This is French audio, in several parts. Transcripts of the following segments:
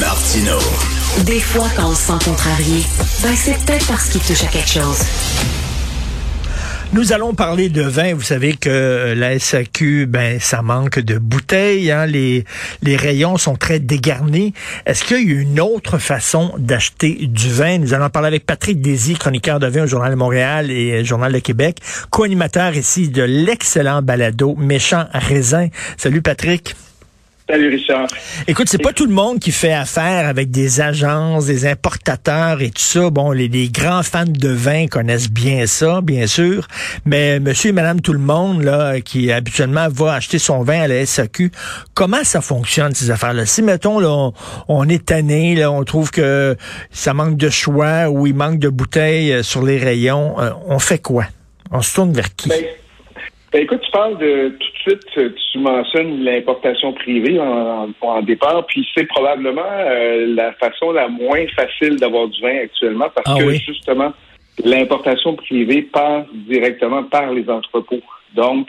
Martino. Des fois, quand on se sent contrarié, ben c'est peut-être parce qu'il touche à quelque chose. Nous allons parler de vin. Vous savez que la SAQ, ben, ça manque de bouteilles. Hein. Les, les rayons sont très dégarnis. Est-ce qu'il y a une autre façon d'acheter du vin? Nous allons parler avec Patrick Désy, chroniqueur de vin au Journal de Montréal et Journal de Québec, co-animateur ici de l'excellent balado Méchant Raisin. Salut Patrick. Salut Richard. Écoute, c'est pas tout le monde qui fait affaire avec des agences, des importateurs et tout ça. Bon, les, grands fans de vin connaissent bien ça, bien sûr. Mais monsieur et madame tout le monde, là, qui habituellement va acheter son vin à la SAQ, comment ça fonctionne, ces affaires-là? Si, mettons, là, on, est tanné, là, on trouve que ça manque de choix ou il manque de bouteilles euh, sur les rayons, euh, on fait quoi? On se tourne vers qui? Ben, ben, écoute, tu parles de tout de suite, tu mentionnes l'importation privée en, en, départ, puis c'est probablement euh, la façon la moins facile d'avoir du vin actuellement parce ah que justement l'importation privée passe directement par les entrepôts. Donc,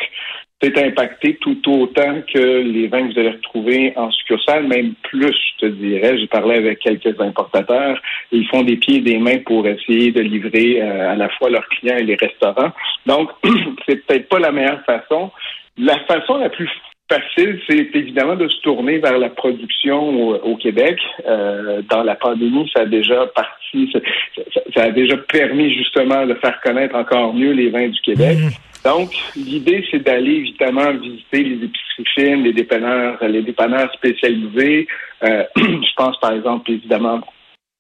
c'est impacté tout autant que les vins que vous allez retrouver en succursale, même plus, je te dirais. J'ai parlé avec quelques importateurs. Ils font des pieds et des mains pour essayer de livrer euh, à la fois leurs clients et les restaurants. Donc, c'est peut-être pas la meilleure façon. La façon la plus facile, c'est évidemment de se tourner vers la production au, Québec. Euh, dans la pandémie, ça a déjà parti, ça, a déjà permis justement de faire connaître encore mieux les vins du Québec. Donc, l'idée, c'est d'aller évidemment visiter les épiceries fines, les dépanneurs, les dépanneurs spécialisés. Euh, je pense par exemple évidemment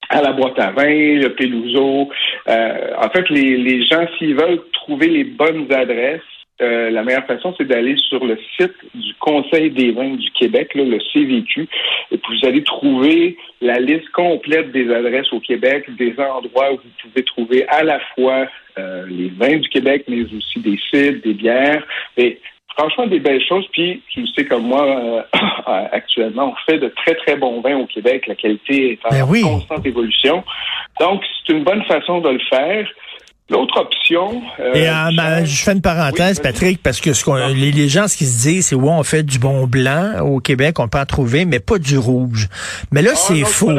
à la boîte à vin, le Peluso. Euh, en fait, les, les gens, s'ils veulent trouver les bonnes adresses, euh, la meilleure façon, c'est d'aller sur le site du Conseil des vins du Québec, le CVQ, et puis vous allez trouver la liste complète des adresses au Québec, des endroits où vous pouvez trouver à la fois euh, les vins du Québec, mais aussi des sites, des bières. Et franchement, des belles choses. Puis, tu sais comme moi, euh, actuellement, on fait de très, très bons vins au Québec. La qualité est en ben constante évolution. Donc, c'est une bonne façon de le faire. L'autre option. Euh, Et euh, je fais une parenthèse, Patrick, parce que ce qu'on, ah. les, gens, ce qu'ils se disent, c'est ouais, on fait du bon blanc au Québec, on peut en trouver, mais pas du rouge. Mais là, ah, c'est faux.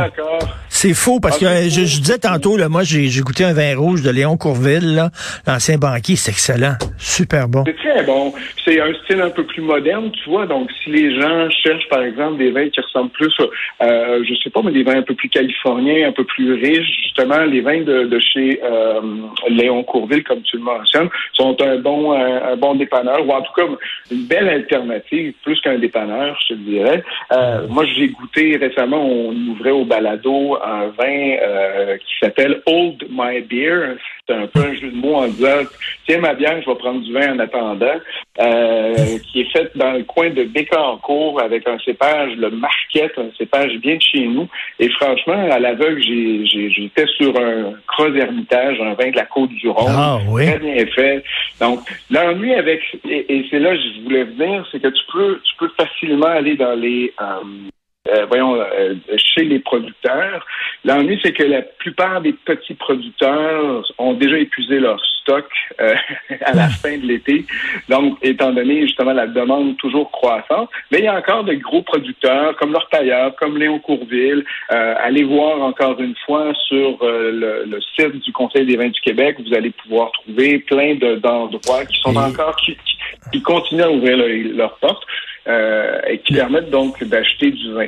C'est faux parce ah, que je, disais tantôt, là, moi, j'ai, goûté un vin rouge de Léon Courville, l'ancien banquier, c'est excellent, super bon. C'est très bon. C'est un style un peu plus moderne, tu vois. Donc, si les gens cherchent, par exemple, des vins qui ressemblent plus, euh, je sais pas, mais des vins un peu plus californiens, un peu plus riches, justement, les vins de, de chez euh, Léon Courville, comme tu le mentionnes, sont un bon, un, bon dépanneur, ou en tout cas une belle alternative, plus qu'un dépanneur, je te dirais. Euh, moi, j'ai goûté récemment, on ouvrait au balado un vin euh, qui s'appelle Old My Beer. C'est un peu un jeu de mots en disant Tiens ma bière, je vais prendre du vin en attendant. Euh, qui est fait dans le coin de Bécancourt avec un cépage, le Marquette, un cépage bien de chez nous. Et franchement, à l'aveugle, j'étais sur un Croix Hermitage, un vin de la Côte-du-Rhône. Ah, oui. Très bien fait. Donc, l'ennui avec, et, c'est là que je voulais venir, c'est que tu peux, tu peux facilement aller dans les, euh, euh, voyons, euh, chez les producteurs. L'ennui, c'est que la plupart des petits producteurs ont déjà épuisé leur stock euh, à la fin de l'été. Donc, étant donné justement la demande toujours croissante, mais il y a encore de gros producteurs comme l'Orpailleur, comme Léon Courville. allez voir encore une fois sur le, site du Conseil des vins du Québec, vous allez pouvoir trouver plein d'endroits qui sont encore qui, qui, continuent à ouvrir leurs portes. Euh, et qui permettent donc d'acheter du vin.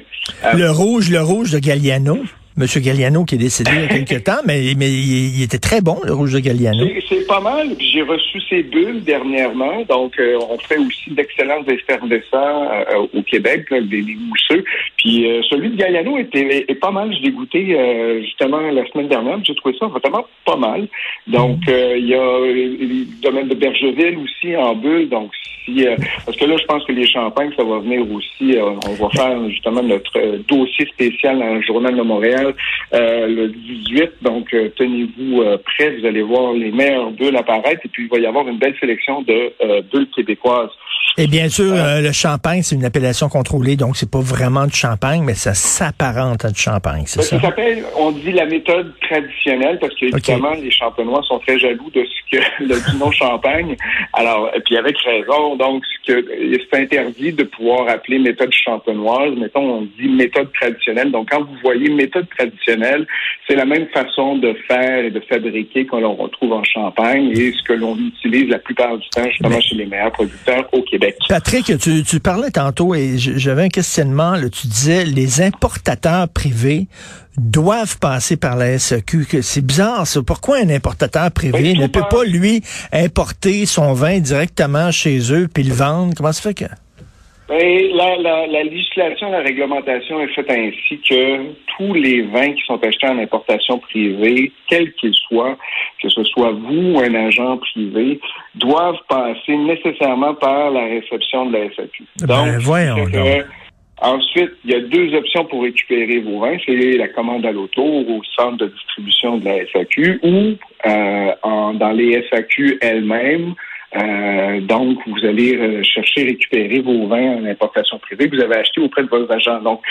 le rouge, le rouge de Galliano. Monsieur Galliano qui est décédé il y a quelques temps, mais, mais il, était très bon, le rouge de Galliano. C'est pas mal. J'ai reçu ces bulles dernièrement. Donc, euh, on fait aussi d'excellents effervescents euh, au Québec, des, mousseux. Puis celui de Galliano était est pas mal. Je l'ai goûté justement la semaine dernière. J'ai trouvé ça vraiment pas mal. Donc, mm. il y a le domaine de Bergeville aussi en bulle. Donc, euh, parce que là, je pense que les champagnes, ça va venir aussi. Euh, on va faire justement notre euh, dossier spécial dans le Journal de Montréal le 18. Donc, tenez-vous prêts. Vous allez voir les meilleures bulles apparaître. Et puis, il va y avoir une belle sélection de bulles québécoises. Et bien sûr, le champagne, c'est une appellation contrôlée, donc c'est pas vraiment du champagne, mais ça s'apparente à du champagne, c'est ben, ça? Ça s'appelle, on dit la méthode traditionnelle, parce qu'évidemment, les champenois sont très jaloux de ce que le nom champagne. Alors, et puis avec raison, donc c'est interdit de pouvoir appeler méthode champenoise. Mettons, on dit méthode traditionnelle. Donc, quand vous voyez méthode traditionnelle, c'est la même façon de faire et de fabriquer qu'on retrouve en Champagne et ce que l'on utilise la plupart du temps justement chez les meilleurs producteurs au Québec. Patrick, tu, tu parlais tantôt et j'avais un questionnement. Là, tu disais les importateurs privés doivent passer par la SAQ. C'est bizarre, ça. Pourquoi un importateur privé ne peut pas, lui, importer son vin directement chez eux puis le vendre? Comment ça fait que... Ben, la, la, la, législation, la réglementation est faite ainsi que tous les vins qui sont achetés en importation privée, quels qu'ils soient, que ce soit vous ou un agent privé, doivent passer nécessairement par la réception de la SAQ. Ben, donc, voyons Ensuite, il y a deux options pour récupérer vos vins. C'est la commande à l'auto au centre de distribution de la SAQ ou euh, en, dans les SAQ elles-mêmes. Euh, donc, vous allez euh, chercher récupérer vos vins en importation privée que vous avez acheté auprès de vos agents. Donc,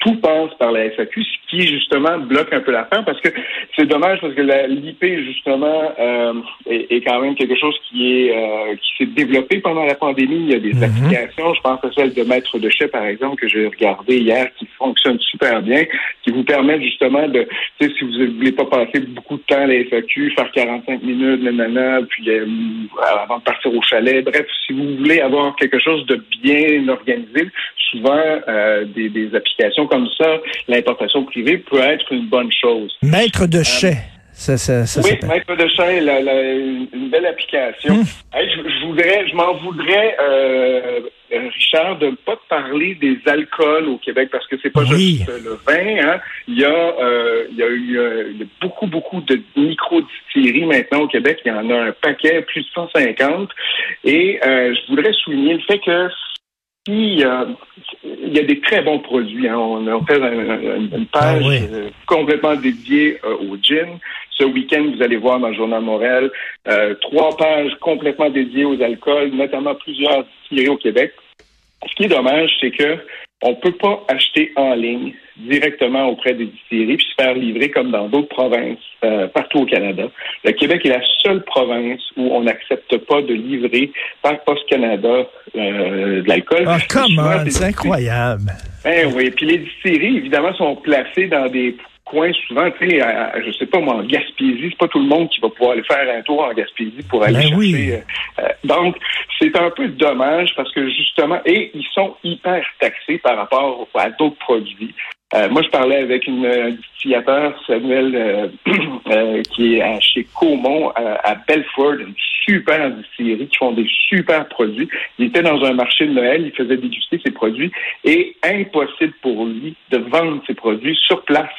tout passe par la SAQ, ce qui justement bloque un peu l'affaire parce que c'est dommage parce que l'IP justement euh, est, quand même quelque chose qui est euh, qui s'est développé pendant la pandémie. Il y a des mhm. applications, je pense à celle de Maître de Chef par exemple que j'ai regardé hier, qui fonctionne super bien, qui vous permettent justement de, tu sais, si vous ne voulez pas passer beaucoup de temps à la SAQ, faire 45 minutes, nanana, puis euh, avant de partir au chalet, bref, si vous voulez avoir quelque chose de bien organisé, souvent des, des applications comme ça, l'importation privée peut être une bonne chose. Maître de euh, chais. Ça, ça, ça oui, Maître de chais, la, une belle application. Hmm. je, voudrais, je m'en voudrais, euh, Richard, de ne pas parler des alcools au Québec parce que c'est pas juste le vin. Hein. Il y a, euh, il y a eu il y a beaucoup, beaucoup de micro-distilleries maintenant au Québec. Il y en a un paquet, plus de 150. Et je voudrais souligner le fait que il y a des très bons produits. Hein. On a fait une page ah euh, complètement dédiée euh, au gin. Ce week-end, vous allez voir dans le Journal euh, trois pages complètement dédiées aux alcools, notamment plusieurs distilleries au Québec. Ce qui est dommage, c'est que on peut pas acheter en ligne directement auprès des distilleries puis se faire livrer comme dans d'autres provinces euh, partout au Canada. Le Québec est la seule province où on n'accepte pas de livrer par Post Canada euh, de l'alcool. Ah, comment? C'est incroyable. Ben oui. Puis les distilleries, évidemment, sont placées dans des coins souvent, tu sais, je sais pas moi, en Gaspésie, c'est pas tout le monde qui va pouvoir aller faire un tour en Gaspésie pour aller ben chercher. Euh, euh, donc, c'est un peu dommage parce que justement, et ils sont hyper taxés par rapport à d'autres produits. Euh, moi, je parlais avec une, un distillateur, Samuel, qui est chez Caumont, à Belford, une super distillerie qui font des super produits. Il était dans un marché de Noël, il faisait déguster ses produits et impossible pour lui de vendre ses produits sur place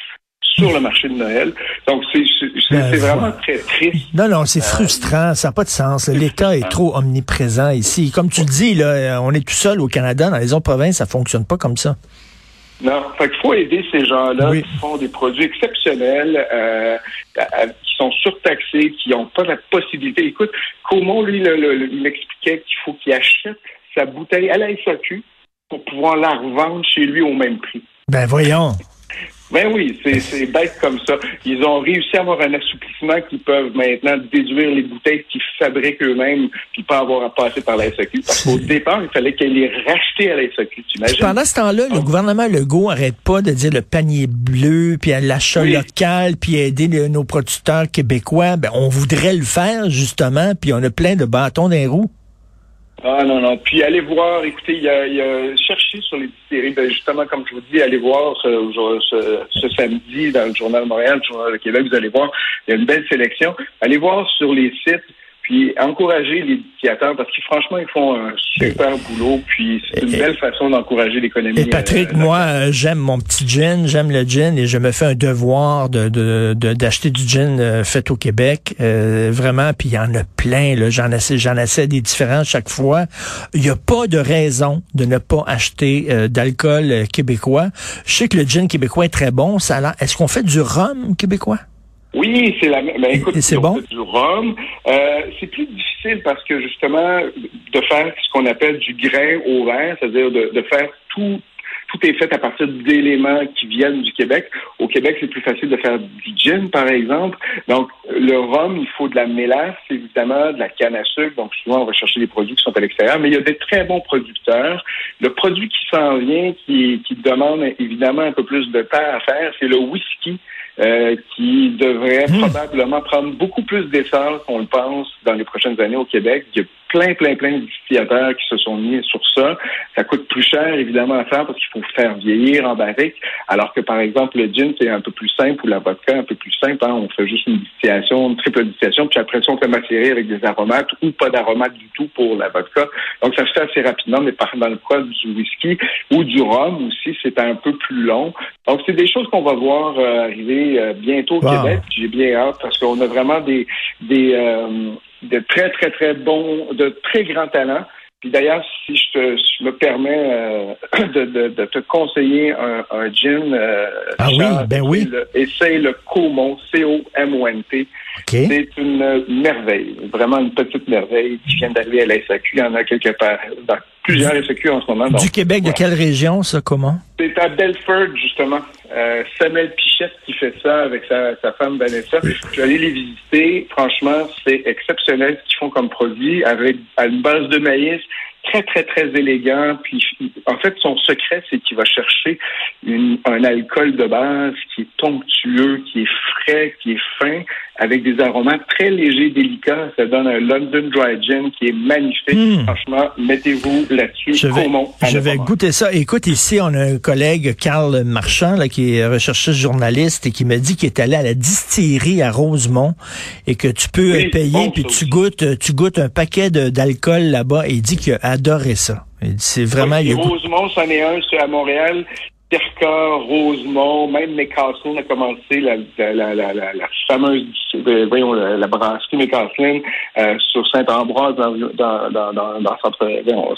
sur le marché de Noël. Donc, c'est ben, vraiment très triste. Non, non, c'est euh, frustrant. Ça n'a pas de sens. L'État est trop omniprésent ici. Comme tu le dis, là, on est tout seul au Canada. Dans les autres provinces, ça fonctionne pas comme ça. Non, fait qu'il faut aider ces gens-là qui font des produits exceptionnels, euh, qui sont surtaxés, qui n'ont pas la possibilité. Écoute, comment lui, il m'expliquait qu'il faut qu'il achète sa bouteille à la SAQ pour pouvoir la revendre chez lui au même prix. Ben voyons. Ben oui, c'est bête comme ça. Ils ont réussi à avoir un assouplissement qui peuvent maintenant déduire les bouteilles qu'ils fabriquent eux-mêmes puis pas avoir à passer par la SAQ. Parce qu'au départ, il fallait qu'elle les rachetaient à la SAQ, imagines? Pendant ce temps-là, le gouvernement Legault arrête pas de dire le panier bleu, puis l'achat local, puis aider nos producteurs québécois. Ben, on voudrait le faire, justement, puis on a plein de bâtons dans roues. Ah non, non. Puis allez voir, écoutez, il y a, y a sur les distilleries, ben, justement, comme je vous dis, allez voir ce, ce, samedi dans le Journal de Montréal, le Journal de Québec, vous allez voir, il y a une belle sélection. Allez voir sur les sites puis encourager les distillateurs parce que franchement, ils font un super boulot. Puis c'est une belle façon d'encourager l'économie. Et Patrick, euh, moi, euh, j'aime mon petit gin, j'aime le gin et je me fais un devoir de d'acheter du gin euh, fait au Québec. vraiment, puis il y en a plein. J'en essaie, j'en essaie des différents chaque fois. Il n'y a pas de raison de ne pas acheter d'alcool québécois. Je sais que le gin québécois est très bon. Ça Est-ce qu'on fait du rhum québécois? Oui, c'est la même. Ben, écoute, c'est bon? du rhum. Euh, c'est plus difficile parce que justement, de faire ce qu'on appelle du grain au vin, c'est-à-dire de, de faire tout tout est fait à partir d'éléments qui viennent du Québec. Au Québec, c'est plus facile de faire du gin, par exemple. Donc, le rhum, il faut de la mélasse, évidemment, de la canne à sucre. Donc, souvent, on va chercher des produits qui sont à l'extérieur. Mais il y a des très bons producteurs. Le produit qui s'en vient, qui, qui demande évidemment un peu plus de temps à faire, c'est le whisky. Euh, qui devrait hmm. probablement prendre beaucoup plus d'essence qu'on le pense dans les prochaines années au Québec. Il y a plein, plein, plein de distillateurs qui se sont mis sur ça. Ça coûte plus cher, évidemment, à faire parce qu'il faut faire vieillir en barrique, alors que, par exemple, le gin, c'est un peu plus simple ou la vodka, un peu plus simple. Hein. On fait juste une distillation, une triple distillation, puis après ça, on fait macérer avec des aromates ou pas d'aromates du tout pour la vodka. Donc, ça se fait assez rapidement, mais par, dans le cas du whisky ou du rhum aussi, c'est un peu plus long. Donc, c'est des choses qu'on va voir euh, arriver euh, bientôt au Québec. J'ai bien hâte parce qu'on a vraiment des, des, euh, de très, très, très bons, de très grands talents. Puis d'ailleurs, si je, te, je me permets de, de, de, te conseiller un, un gin, ah oui, ben oui. essaye le Comont, C-O-M-O-N-T. C'est une merveille, vraiment une petite merveille qui vient d'arriver à la SAQ. Il y en a quelque part dans plusieurs en ce moment. du Québec, de quelle région, ça, comment? C'est à Belford, justement. Euh, Samuel Pichette qui fait ça avec sa, sa femme Vanessa. Je suis allé les visiter. Franchement, c'est exceptionnel ce qu'ils font comme produit avec à une base de maïs très, très, très élégant. Puis, en fait, son secret, c'est qu'il va chercher un alcool de base qui est onctueux, qui est frais, qui est fin, avec des aromates très légers, délicats. Ça donne un London Dry Gin qui est magnifique. Hmm. Franchement, mettez-vous là-dessus. Je vais, je vais goûter ça. Écoute, ici, on a un collègue, Carl Marchand, là, qui est recherchiste journaliste et qui me dit qu'il est allé à la distillerie à Rosemont et que tu peux payer puis tu goûtes, tu goûtes un paquet d'alcool là-bas et il dit qu'il a adoré ça. C'est vraiment. Rosemont, c'en est un, c'est à Montréal. Terca, Rosemont, même McCaslin a commencé la, fameuse voyons, la, brasserie McCaslin euh, sur Saint-Ambroise dans, dans, dans, dans, dans centre,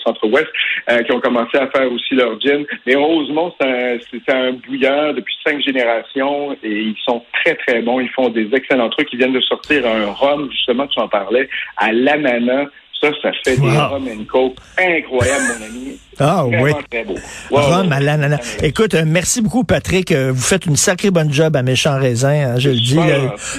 centre-ouest, euh, qui ont commencé à faire aussi leur gin. Mais Rosemont, c'est un, un bouilleur depuis cinq générations et ils sont très, très bons. Ils font des excellents trucs. Ils viennent de sortir un rhum, justement, tu en parlais, à l'ananas ça, ça fait des rum and coke incroyables, mon ami. Ah oui. Très beau. Rhum à l'ananas. Écoute, euh, merci beaucoup, Patrick. Euh, vous faites une sacrée bonne job à Méchant Raisin, hein, je le dis.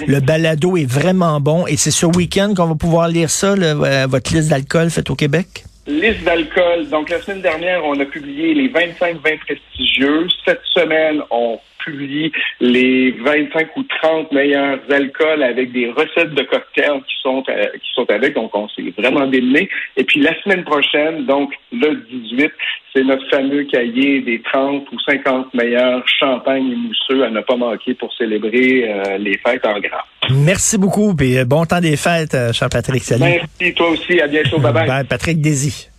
Le, balado est vraiment bon et c'est ce week-end qu'on va pouvoir lire ça, euh, votre liste d'alcool faite au Québec? Liste d'alcool. Donc, la semaine dernière, on a publié les 25 vins prestigieux. Cette semaine, on publie les 25 ou 30 meilleurs alcools avec des recettes de cocktails qui sont euh, qui sont avec. Donc, on s'est vraiment démené. Et puis, la semaine prochaine, donc le 18, c'est notre fameux cahier des 30 ou 50 meilleurs champagnes et mousseux à ne pas manquer pour célébrer euh, les fêtes en grand. Merci beaucoup et bon temps des fêtes, cher Patrick. Salut. Merci, toi aussi. À bientôt. Bye bye. Patrick Désy.